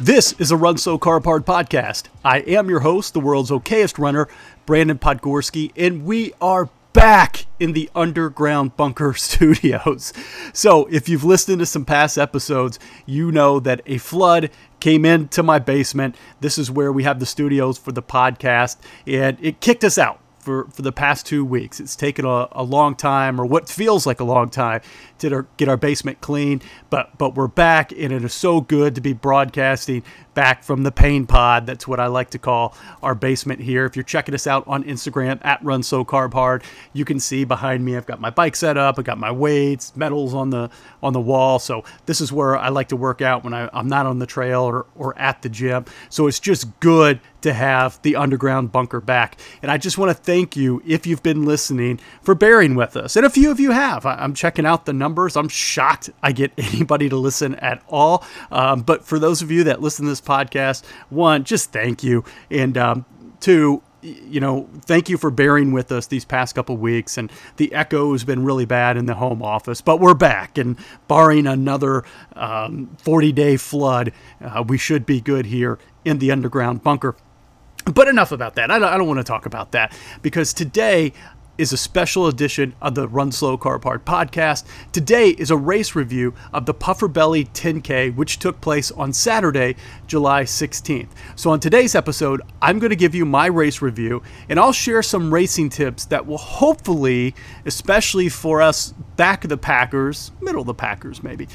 this is a Run Slow Carb Hard podcast. I am your host, the world's okayest runner, Brandon Podgorski, and we are back in the underground bunker studios. So, if you've listened to some past episodes, you know that a flood came into my basement. This is where we have the studios for the podcast, and it kicked us out. For, for the past two weeks. It's taken a, a long time, or what feels like a long time, to get our basement clean. But but we're back, and it is so good to be broadcasting back from the pain pod. That's what I like to call our basement here. If you're checking us out on Instagram at Run Slow Carb Hard, you can see behind me I've got my bike set up. I've got my weights, medals on the on the wall. So this is where I like to work out when I, I'm not on the trail or, or at the gym. So it's just good to have the underground bunker back. And I just want to thank you if you've been listening for bearing with us. And a few of you have. I'm checking out the numbers. I'm shocked I get anybody to listen at all. Um, but for those of you that listen to this podcast, one, just thank you. And um, two, you know, thank you for bearing with us these past couple weeks. And the echo has been really bad in the home office, but we're back. And barring another 40 um, day flood, uh, we should be good here in the underground bunker. But enough about that. I don't, I don't want to talk about that because today is a special edition of the Run Slow Carb Hard podcast. Today is a race review of the Pufferbelly 10K, which took place on Saturday, July 16th. So, on today's episode, I'm going to give you my race review and I'll share some racing tips that will hopefully, especially for us back of the Packers, middle of the Packers maybe,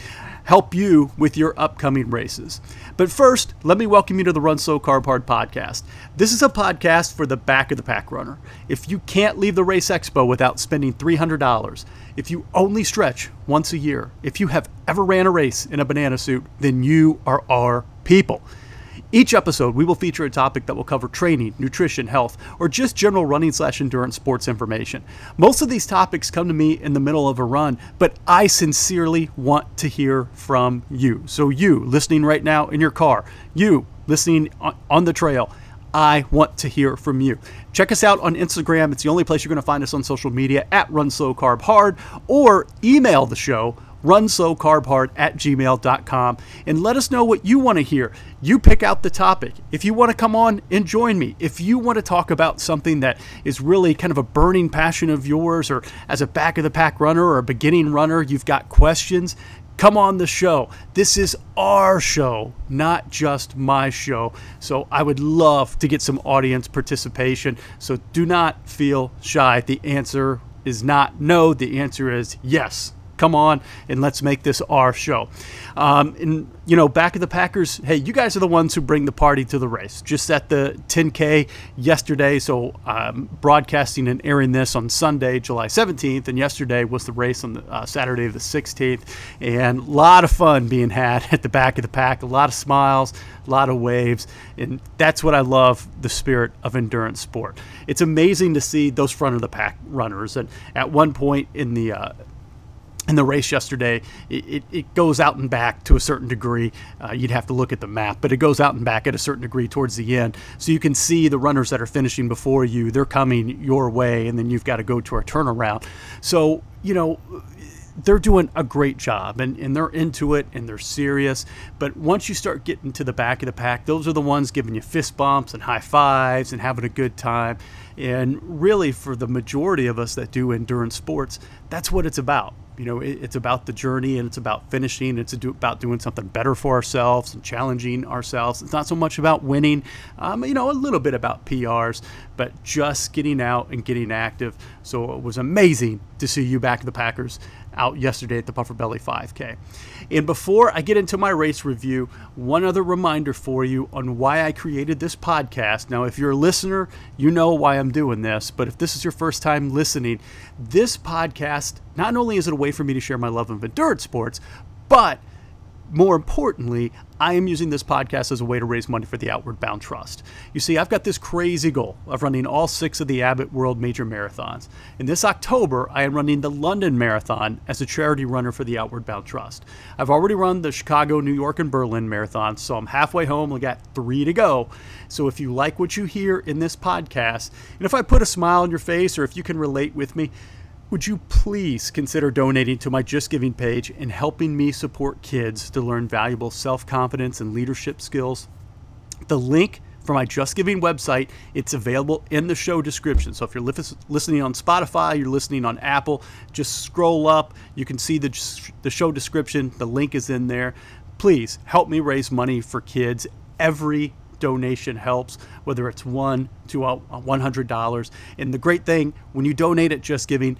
help you with your upcoming races. But first, let me welcome you to the Run Slow Carb Hard podcast. This is a podcast for the back of the pack runner. If you can't leave the race expo without spending $300, if you only stretch once a year, if you have ever ran a race in a banana suit, then you are our people. Each episode, we will feature a topic that will cover training, nutrition, health, or just general running slash endurance sports information. Most of these topics come to me in the middle of a run, but I sincerely want to hear from you. So, you listening right now in your car, you listening on the trail, I want to hear from you. Check us out on Instagram. It's the only place you're going to find us on social media at Run Slow Carb Hard, or email the show runslowcarbhard at gmail.com and let us know what you want to hear. You pick out the topic. If you want to come on and join me, if you want to talk about something that is really kind of a burning passion of yours, or as a back of the pack runner or a beginning runner, you've got questions, come on the show. This is our show, not just my show. So I would love to get some audience participation. So do not feel shy. The answer is not no, the answer is yes come on and let's make this our show. Um, and, you know, back of the Packers, hey, you guys are the ones who bring the party to the race. Just at the 10K yesterday, so um, broadcasting and airing this on Sunday, July 17th, and yesterday was the race on the, uh, Saturday the 16th. And a lot of fun being had at the back of the pack, a lot of smiles, a lot of waves. And that's what I love the spirit of endurance sport. It's amazing to see those front of the pack runners. And at one point in the uh, in the race yesterday, it, it, goes out and back to a certain degree. Uh, you'd have to look at the map, but it goes out and back at a certain degree towards the end. So you can see the runners that are finishing before you, they're coming your way, and then you've got to go to a turnaround. So, you know, they're doing a great job and, and they're into it and they're serious. But once you start getting to the back of the pack, those are the ones giving you fist bumps and high fives and having a good time. And really, for the majority of us that do endurance sports, that's what it's about. You know, it, it's about the journey and it's about finishing. It's do, about doing something better for ourselves and challenging ourselves. It's not so much about winning, um, you know, a little bit about PRs, but just getting out and getting active. So it was amazing to see you back at the Packers out yesterday at the Pufferbelly 5K. And before I get into my race review, one other reminder for you on why I created this podcast. Now, if you're a listener, you know why I'm doing this, but if this is your first time listening, this podcast not only is it a way for me to share my love of endurance sports, but more importantly, I am using this podcast as a way to raise money for the Outward Bound Trust. You see, I've got this crazy goal of running all six of the Abbott World Major Marathons. In this October, I am running the London Marathon as a charity runner for the Outward Bound Trust. I've already run the Chicago, New York, and Berlin marathons, so I'm halfway home. I got three to go. So if you like what you hear in this podcast, and if I put a smile on your face or if you can relate with me, Would you please consider donating to my JustGiving page and helping me support kids to learn valuable self confidence and leadership skills? The link for my JustGiving website, it's available in the show description. So if you're li- listening on Spotify, you're listening on Apple, just scroll up. You can see the, the show description. The link is in there. Please help me raise money for kids. Every donation helps, whether it's one to $100. And the great thing, when you donate at JustGiving,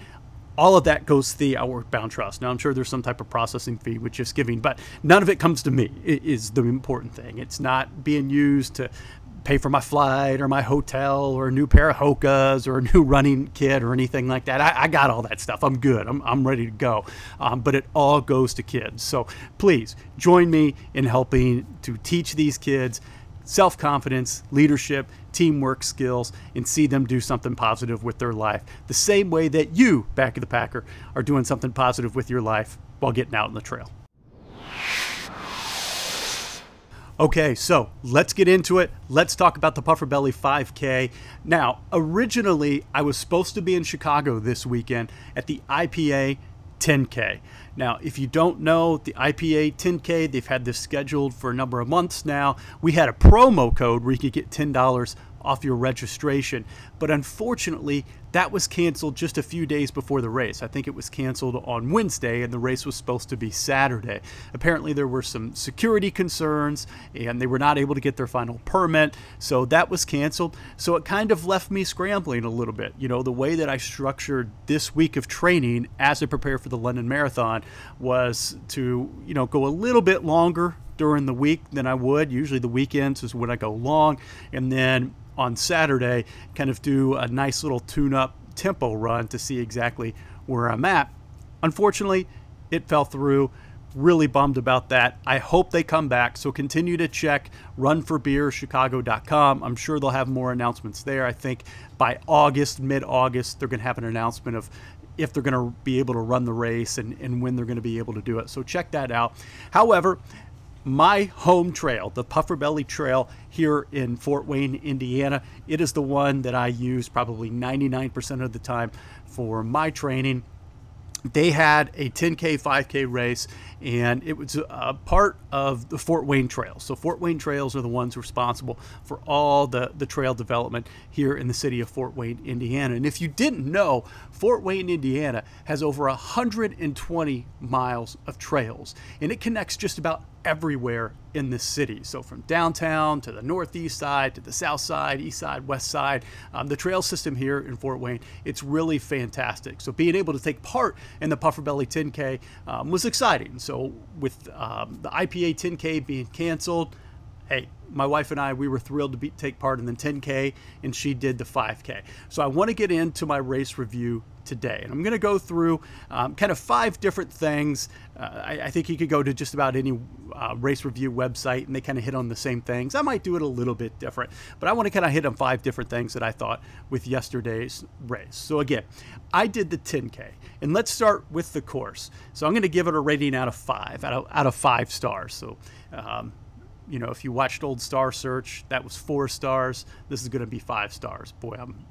all of that goes to the Outward Bound Trust. Now, I'm sure there's some type of processing fee with JustGiving, but none of it comes to me, is the important thing. It's not being used to pay for my flight or my hotel or a new pair of Hokas or a new running kit or anything like that. I, I got all that stuff. I'm good. I'm, I'm ready to go. Um, but it all goes to kids. So please join me in helping to teach these kids self confidence, leadership, teamwork skills, and see them do something positive with their life. The same way that you, back of the Packer, are doing something positive with your life while getting out on the trail. Okay, so let's get into it. Let's talk about the Pufferbelly 5K. Now, originally, I was supposed to be in Chicago this weekend at the IPA 10K. Now, if you don't know, the IPA 10K, they've had this scheduled for a number of months now. We had a promo code where you could get $10 off your registration. But unfortunately, that was canceled just a few days before the race. I think it was canceled on Wednesday, and the race was supposed to be Saturday. Apparently, there were some security concerns, and they were not able to get their final permit, so that was canceled. So it kind of left me scrambling a little bit. You know, the way that I structured this week of training as I prepare for the London Marathon was to, you know, go a little bit longer during the week than I would. Usually the weekends is when I go long, and then on Saturday, kind of do a nice little tune up tempo run to see exactly where I'm at. Unfortunately, it fell through. Really bummed about that. I hope they come back. So continue to check runforbeerchicago.com. I'm sure they'll have more announcements there. I think by August, mid August, they're going to have an announcement of if they're going to be able to run the race and, and when they're going to be able to do it. So check that out. However, my home trail, the Pufferbelly Trail here in Fort Wayne, Indiana. It is the one that I use probably 99% of the time for my training they had a 10K, 5K race, and it was a part of the Fort Wayne Trails. So, Fort Wayne Trails are the ones responsible for all the, the trail development here in the city of Fort Wayne, Indiana. And if you didn't know, Fort Wayne, Indiana has over 120 miles of trails, and it connects just about everywhere in the city. So from downtown to the northeast side to the south side, east side, west side, um, the trail system here in Fort Wayne, it's really fantastic. So being able to take part in the Pufferbelly 10K um, was exciting. So with um, the IPA 10K being canceled, hey, my wife and I, we were thrilled to be, take part in the 10K, and she did the 5K. So I want to get into my race review today. And I'm going to go through um, kind of five different things. Uh, I, I, think you could go to just about any uh, race review website and they kind of hit on the same things. I might do it a little bit different, but I want to kind of hit on five different things that I thought with yesterday's race. So again, I did the 10K, and let's start with the course. So I'm going to give it a rating out of five, out of, out of five stars. So um, you know, if you watched Old Star Search, that was four stars. This is going to be five stars. Boy, I'm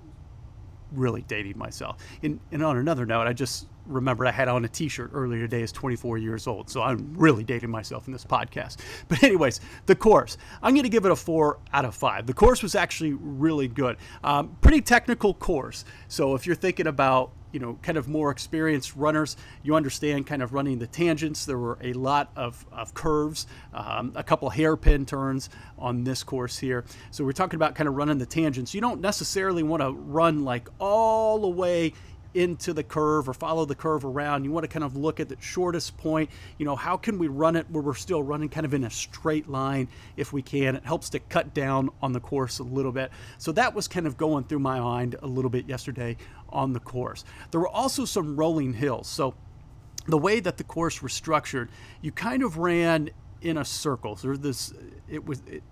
really dating myself. And, and on another note, I just remembered I had on a T-shirt earlier today as 24 years old, so I'm really dating myself in this podcast. But anyways, the course, I'm going to give it a four out of five. The course was actually really good, um, pretty technical course. So if you're thinking about you know, kind of more experienced runners, you understand kind of running the tangents. There were a lot of, of curves, um, a couple hairpin turns on this course here. So we're talking about kind of running the tangents. You don't necessarily want to run like all the way into the curve or follow the curve around. You want to kind of look at the shortest point. You know, how can we run it where we're still running kind of in a straight line if we can? It helps to cut down on the course a little bit. So that was kind of going through my mind a little bit yesterday on the course. There were also some rolling hills. So the way that the course was structured, you kind of ran in a circle. So this, it was it,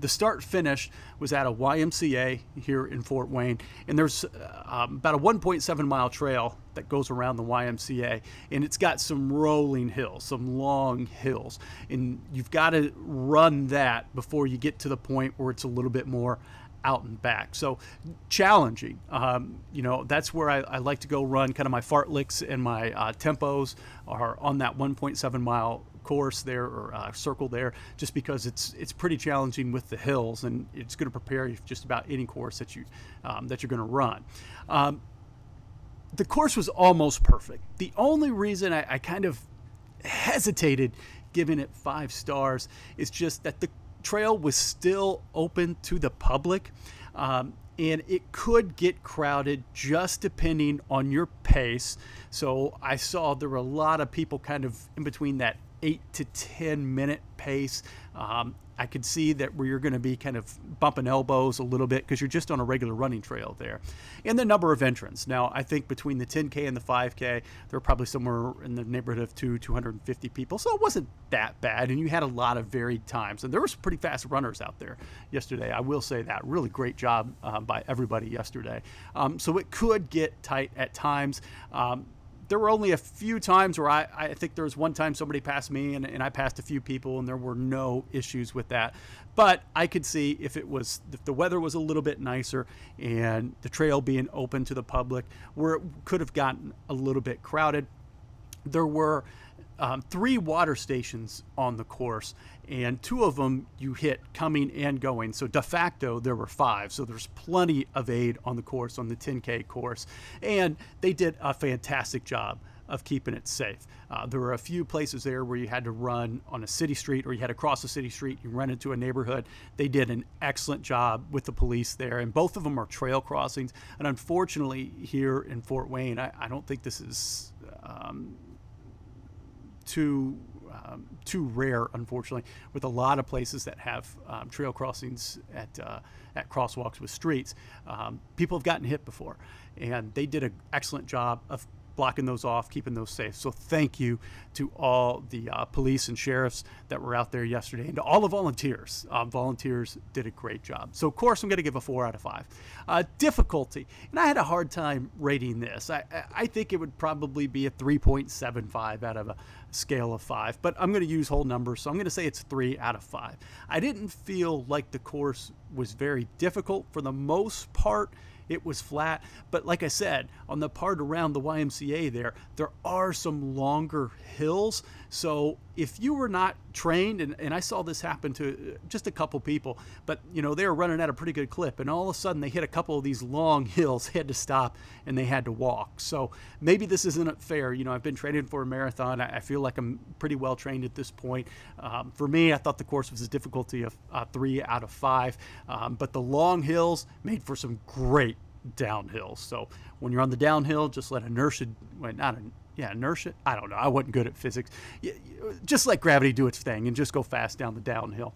the start finish was at a YMCA here in Fort Wayne, and there's um, about a 1.7 mile trail that goes around the YMCA, and it's got some rolling hills, some long hills, and you've got to run that before you get to the point where it's a little bit more out and back. So challenging. Um, you know, that's where I, I, like to go run. Kind of my fartleks and my uh, tempos are on that 1.7 mile course there or uh, circle there, just because it's it's pretty challenging with the hills, and it's going to prepare you for just about any course that you um, that you're going to run. Um, the course was almost perfect. The only reason I, I kind of hesitated giving it five stars is just that the trail was still open to the public. Um, and it could get crowded just depending on your pace. So I saw there were a lot of people kind of in between that eight to 10 minute pace. Um, I could see that where you're going to be kind of bumping elbows a little bit because you're just on a regular running trail there. And the number of entrants. Now, I think between the 10K and the 5K, there were probably somewhere in the neighborhood of two, 250 people. So it wasn't that bad. And you had a lot of varied times. And there were some pretty fast runners out there yesterday. I will say that. Really great job um, by everybody yesterday. Um, so it could get tight at times. Um, there were only a few times where I, I think there was one time somebody passed me and, and I passed a few people and there were no issues with that. But I could see if it was if the weather was a little bit nicer and the trail being open to the public where it could have gotten a little bit crowded. There were um, three water stations on the course, and two of them you hit coming and going. So de facto, there were five. So there's plenty of aid on the course, on the 10K course. And they did a fantastic job of keeping it safe. Uh, there were a few places there where you had to run on a city street or you had to cross a city street, you run into a neighborhood. They did an excellent job with the police there, and both of them are trail crossings. And unfortunately, here in Fort Wayne, I, I don't think this is. Um, too um, too rare, unfortunately, with a lot of places that have um, trail crossings at uh, at crosswalks with streets. Um, people have gotten hit before, and they did an excellent job of blocking those off, keeping those safe. So thank you to all the uh, police and sheriffs that were out there yesterday, and to all the volunteers. Uh, volunteers did a great job. So of course I'm going to give a four out of five. Uh, difficulty, and I had a hard time rating this. I, I think it would probably be a 3.75 out of a scale of five, but I'm going to use whole numbers, so I'm going to say it's three out of five. I didn't feel like the course was very difficult for the most part it was flat. But like I said, on the part around the YMCA there, there are some longer hills. So if you were not trained, and, and I saw this happen to just a couple people, but you know, they were running at a pretty good clip, and all of a sudden they hit a couple of these long hills, had to stop, and they had to walk. So maybe this isn't fair. You know, I've been training for a marathon. I, feel like I'm pretty well trained at this point. Um, for me, I thought the course was a difficulty of uh, three out of five, um, but the long hills made for some great downhill. So when you're on the downhill, just let inertia, well, not yeah, inertia. I don't know. I wasn't good at physics. Just let gravity do its thing and just go fast down the downhill.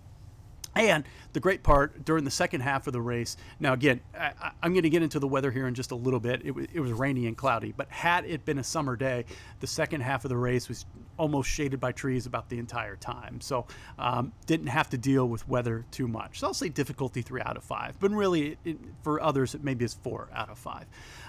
And the great part during the second half of the race, now again, I, am going to get into the weather here in just a little bit. It, it, was rainy and cloudy, but had it been a summer day, the second half of the race was almost shaded by trees about the entire time. So um, didn't have to deal with weather too much. So I'll say difficulty three out of five, but really it, for others, it maybe is four out of five.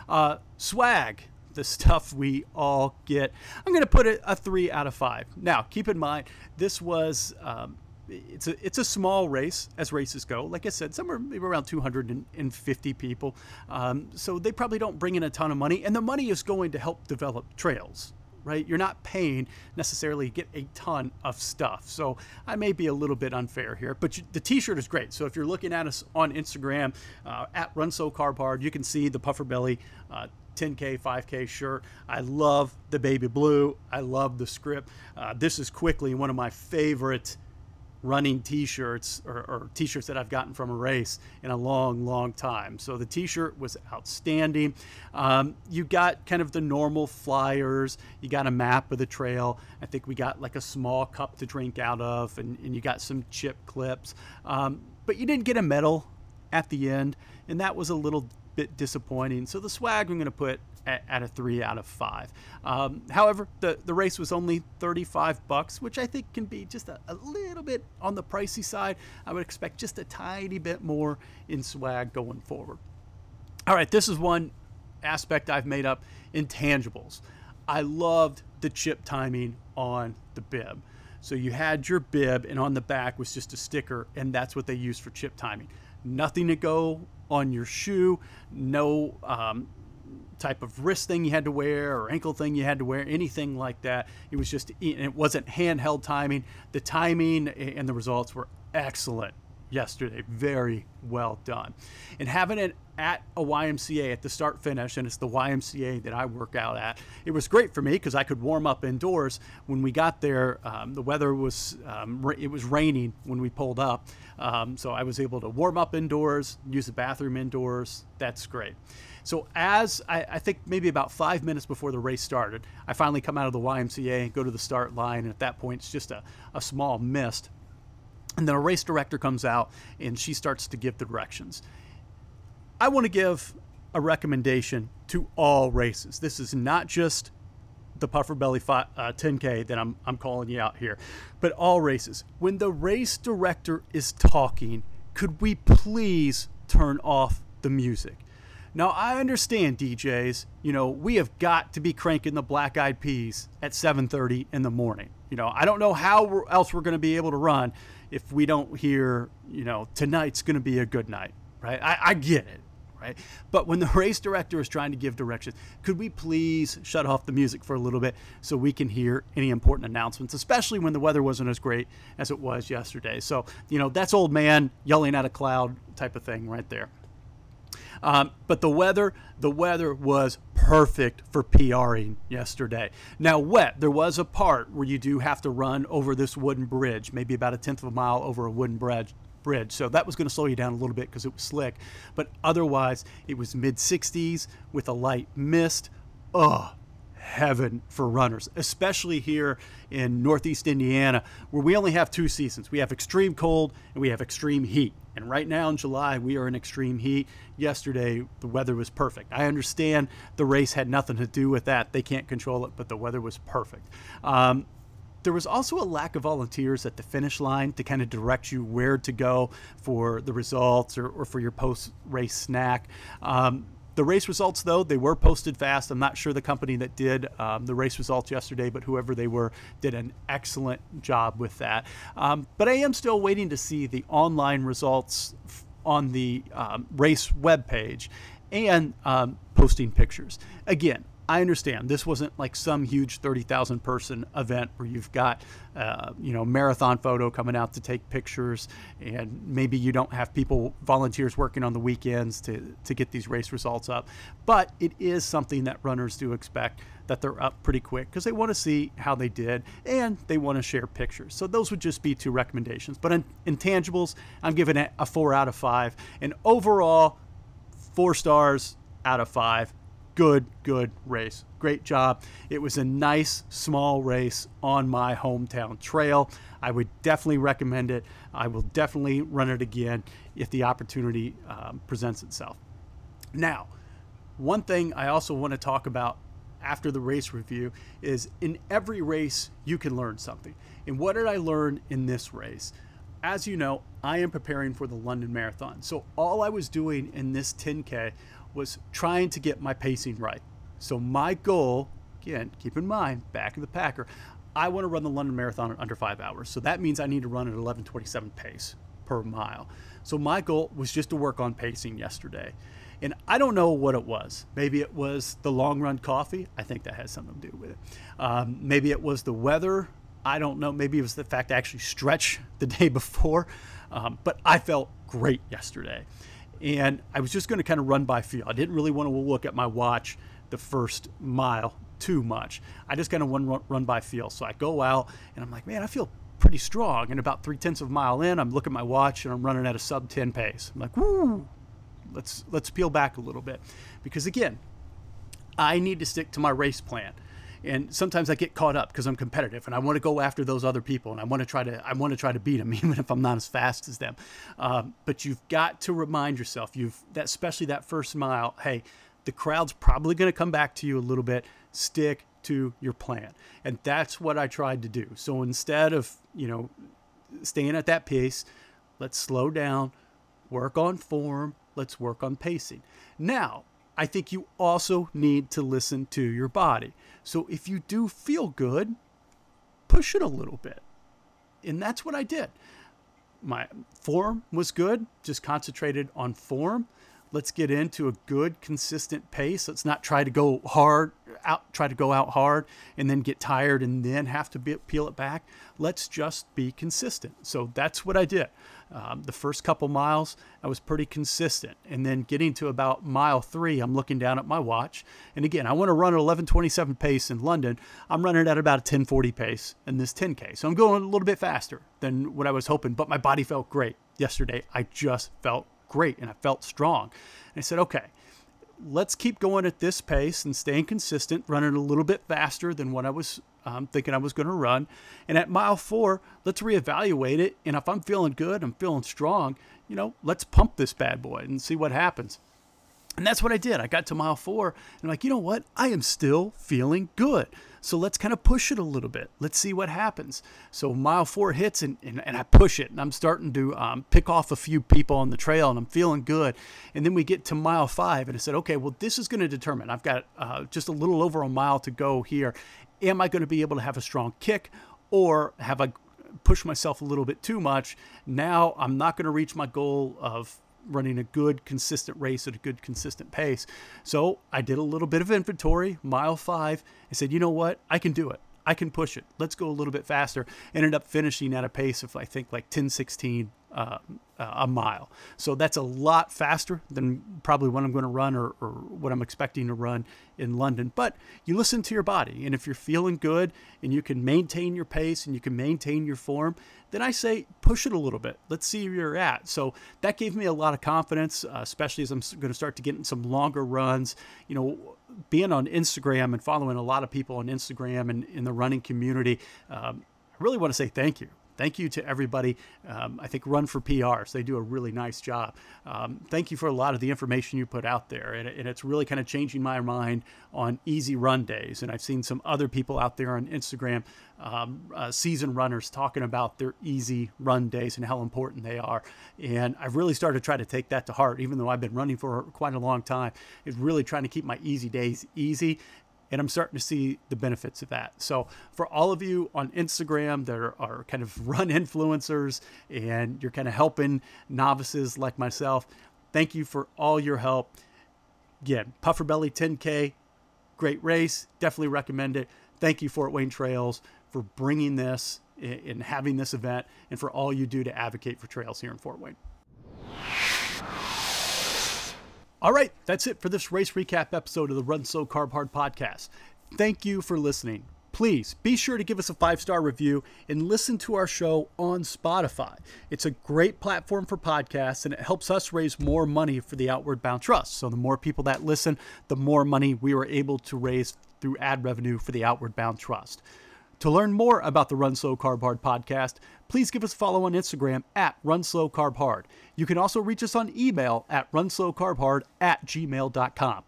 Uh, swag, the stuff we all get. I'm going to put it a three out of five. Now, keep in mind, this was. Um, it's a it's a small race as races go. Like I said, somewhere maybe around 250 people. Um, so they probably don't bring in a ton of money, and the money is going to help develop trails. Right, you're not paying necessarily get a ton of stuff. So I may be a little bit unfair here, but you, the T-shirt is great. So if you're looking at us on Instagram uh, at Run Slow Carb Hard, you can see the pufferbelly. Uh, 10K, 5K shirt. I love the baby blue. I love the script. Uh, this is quickly one of my favorite running t-shirts or, or, t-shirts that I've gotten from a race in a long, long time. So the t-shirt was outstanding. Um, you got kind of the normal flyers. You got a map of the trail. I think we got like a small cup to drink out of, and, and you got some chip clips. Um, but you didn't get a medal at the end, and that was a little bit disappointing. So the swag I'm going to put at, at, a three out of five. Um, however, the, the race was only 35 bucks, which I think can be just a, a, little bit on the pricey side. I would expect just a tiny bit more in swag going forward. All right, this is one aspect I've made up intangibles. I loved the chip timing on the bib. So you had your bib, and on the back was just a sticker, and that's what they used for chip timing. nothing to go on your shoe, no um, type of wrist thing you had to wear or ankle thing you had to wear, anything like that. It was just, it wasn't handheld timing. The timing and the results were excellent yesterday. Very well done. And having it at a YMCA at the start finish, and it's the YMCA that I work out at, it was great for me because I could warm up indoors. When we got there, um, the weather was um, it was raining when we pulled up, um, so I was able to warm up indoors, use the bathroom indoors. That's great. So as I, I, think maybe about five minutes before the race started, I finally come out of the YMCA go to the start line, and at that point it's just a, a small mist. And then a race director comes out and she starts to give the directions. I want to give a recommendation to all races. This is not just the Pufferbelly uh, 10K that I'm, I'm calling you out here, but all races. When the race director is talking, could we please turn off the music? Now I understand DJs, you know, we have got to be cranking the black eyed peas at 7:30 in the morning. You know, I don't know how else we're going to be able to run if we don't hear, you know, tonight's going to be a good night, right? I, I get it, right? But when the race director is trying to give directions, could we please shut off the music for a little bit so we can hear any important announcements, especially when the weather wasn't as great as it was yesterday? So, you know, that's old man yelling at a cloud type of thing right there. Um, but the weather, the weather was perfect for PRing yesterday. Now, wet, there was a part where you do have to run over this wooden bridge, maybe about a tenth of a mile over a wooden bridge. Bridge, so that was going to slow you down a little bit because it was slick, but otherwise it was mid 60s with a light mist. Ugh, heaven for runners, especially here in Northeast Indiana, where we only have two seasons. We have extreme cold and we have extreme heat. And right now in July, we are in extreme heat. Yesterday, the weather was perfect. I understand the race had nothing to do with that. They can't control it, but the weather was perfect. Um, there was also a lack of volunteers at the finish line to kind of direct you where to go for the results or, or for your post race snack. Um, the race results, though, they were posted fast. I'm not sure the company that did um, the race results yesterday, but whoever they were did an excellent job with that. Um, but I am still waiting to see the online results on the um, race webpage and um, posting pictures. Again, I understand this wasn't like some huge 30,000 person event where you've got, uh, you know, marathon photo coming out to take pictures, and maybe you don't have people, volunteers working on the weekends to, to get these race results up. But it is something that runners do expect that they're up pretty quick because they want to see how they did and they want to share pictures. So those would just be two recommendations. But in intangibles, I'm giving it a four out of five. And overall, four stars out of five good, good race. Great job. It was a nice, small race on my hometown trail. I would definitely recommend it. I will definitely run it again if the opportunity um, presents itself. Now, one thing I also want to talk about after the race review is in every race, you can learn something. And what did I learn in this race? As you know, I am preparing for the London Marathon. So all I was doing in this 10K was trying to get my pacing right. So my goal, again, keep in mind, back of the Packer, I want to run the London Marathon in under five hours. So that means I need to run at 11:27 pace per mile. So my goal was just to work on pacing yesterday. And I don't know what it was. Maybe it was the long run coffee. I think that has something to do with it. Um, maybe it was the weather. I don't know. Maybe it was the fact I actually stretched the day before. Um, but I felt great yesterday and I was just going to kind of run by feel. I didn't really want to look at my watch the first mile too much. I just kind of run, run by feel. So I go out and I'm like, man, I feel pretty strong. And about three tenths of a mile in, I'm looking at my watch and I'm running at a sub 10 pace. I'm like, woo, let's let's peel back a little bit, because again, I need to stick to my race plan and sometimes I get caught up because I'm competitive and I want to go after those other people and I want to try to I want to try to beat them even if I'm not as fast as them. Um, but you've got to remind yourself you've that especially that first mile. Hey, the crowd's probably going to come back to you a little bit. Stick to your plan, and that's what I tried to do. So instead of you know staying at that pace, let's slow down, work on form, let's work on pacing. Now, I think you also need to listen to your body. So if you do feel good, push it a little bit. And that's what I did. my form was good, just concentrated on form. Let's get into a good, consistent pace. Let's not try to go hard out, try to go out hard, and then get tired and then have to be, peel it back. Let's just be consistent. So that's what I did. Um, the first couple miles, I was pretty consistent, and then getting to about mile three, I'm looking down at my watch, and again, I want to run at 11:27 pace in London. I'm running at about a 10:40 pace in this 10k, so I'm going a little bit faster than what I was hoping. But my body felt great yesterday. I just felt great and I felt strong. And I said, okay, let's keep going at this pace and staying consistent, running a little bit faster than what I was um, thinking I was going to run. And at mile four, let's reevaluate it. And if I'm feeling good, I'm feeling strong, you know, let's pump this bad boy and see what happens. And that's what I did. I got to mile four and I'm like, you know what? I am still feeling good. So let's kind of push it a little bit. Let's see what happens. So mile four hits and, and, and I push it and I'm starting to um, pick off a few people on the trail and I'm feeling good. And then we get to mile five and I said, okay, well, this is going to determine. I've got uh, just a little over a mile to go here. Am I going to be able to have a strong kick or have I pushed myself a little bit too much? Now I'm not going to reach my goal of running a good, consistent race at a good, consistent pace. So I did a little bit of inventory, mile five. I said, you know what? I can do it. I can push it. Let's go a little bit faster. Ended up finishing at a pace of, I think, like 1016 uh, a mile. So that's a lot faster than probably what I'm going to run or, or, what I'm expecting to run in London. But you listen to your body. And if you're feeling good and you can maintain your pace and you can maintain your form, then I say push it a little bit. Let's see where you're at. So that gave me a lot of confidence, uh, especially as I'm going to start to get in some longer runs. You know, being on Instagram and following a lot of people on Instagram and in the running community, um, I really want to say thank you thank you to everybody. Um, I think Run for PRs, they do a really nice job. Um, thank you for a lot of the information you put out there. And, and, it's really kind of changing my mind on easy run days. And I've seen some other people out there on Instagram, um, uh, season runners, talking about their easy run days and how important they are. And I've really started to try to take that to heart, even though I've been running for quite a long time, is really trying to keep my easy days easy and I'm starting to see the benefits of that. So, for all of you on Instagram that are, are, kind of run influencers and you're kind of helping novices like myself, thank you for all your help. Again, Pufferbelly 10K, great race. Definitely recommend it. Thank you, Fort Wayne Trails, for bringing this and having this event and for all you do to advocate for trails here in Fort Wayne. All right, that's it for this race recap episode of the Run Slow Carb Hard podcast. Thank you for listening. Please be sure to give us a five star review and listen to our show on Spotify. It's a great platform for podcasts and it helps us raise more money for the Outward Bound Trust. So, the more people that listen, the more money we are able to raise through ad revenue for the Outward Bound Trust. To learn more about the Run Slow Carb Hard podcast, please give us a follow on Instagram at Run Slow Carb Hard. You can also reach us on email at runslowcarbhard at gmail.com.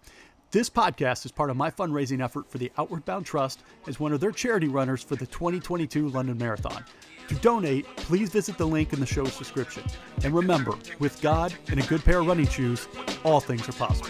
This podcast is part of my fundraising effort for the Outward Bound Trust as one of their charity runners for the 2022 London Marathon. To donate, please visit the link in the show's description. And remember, with God and a good pair of running shoes, all things are possible.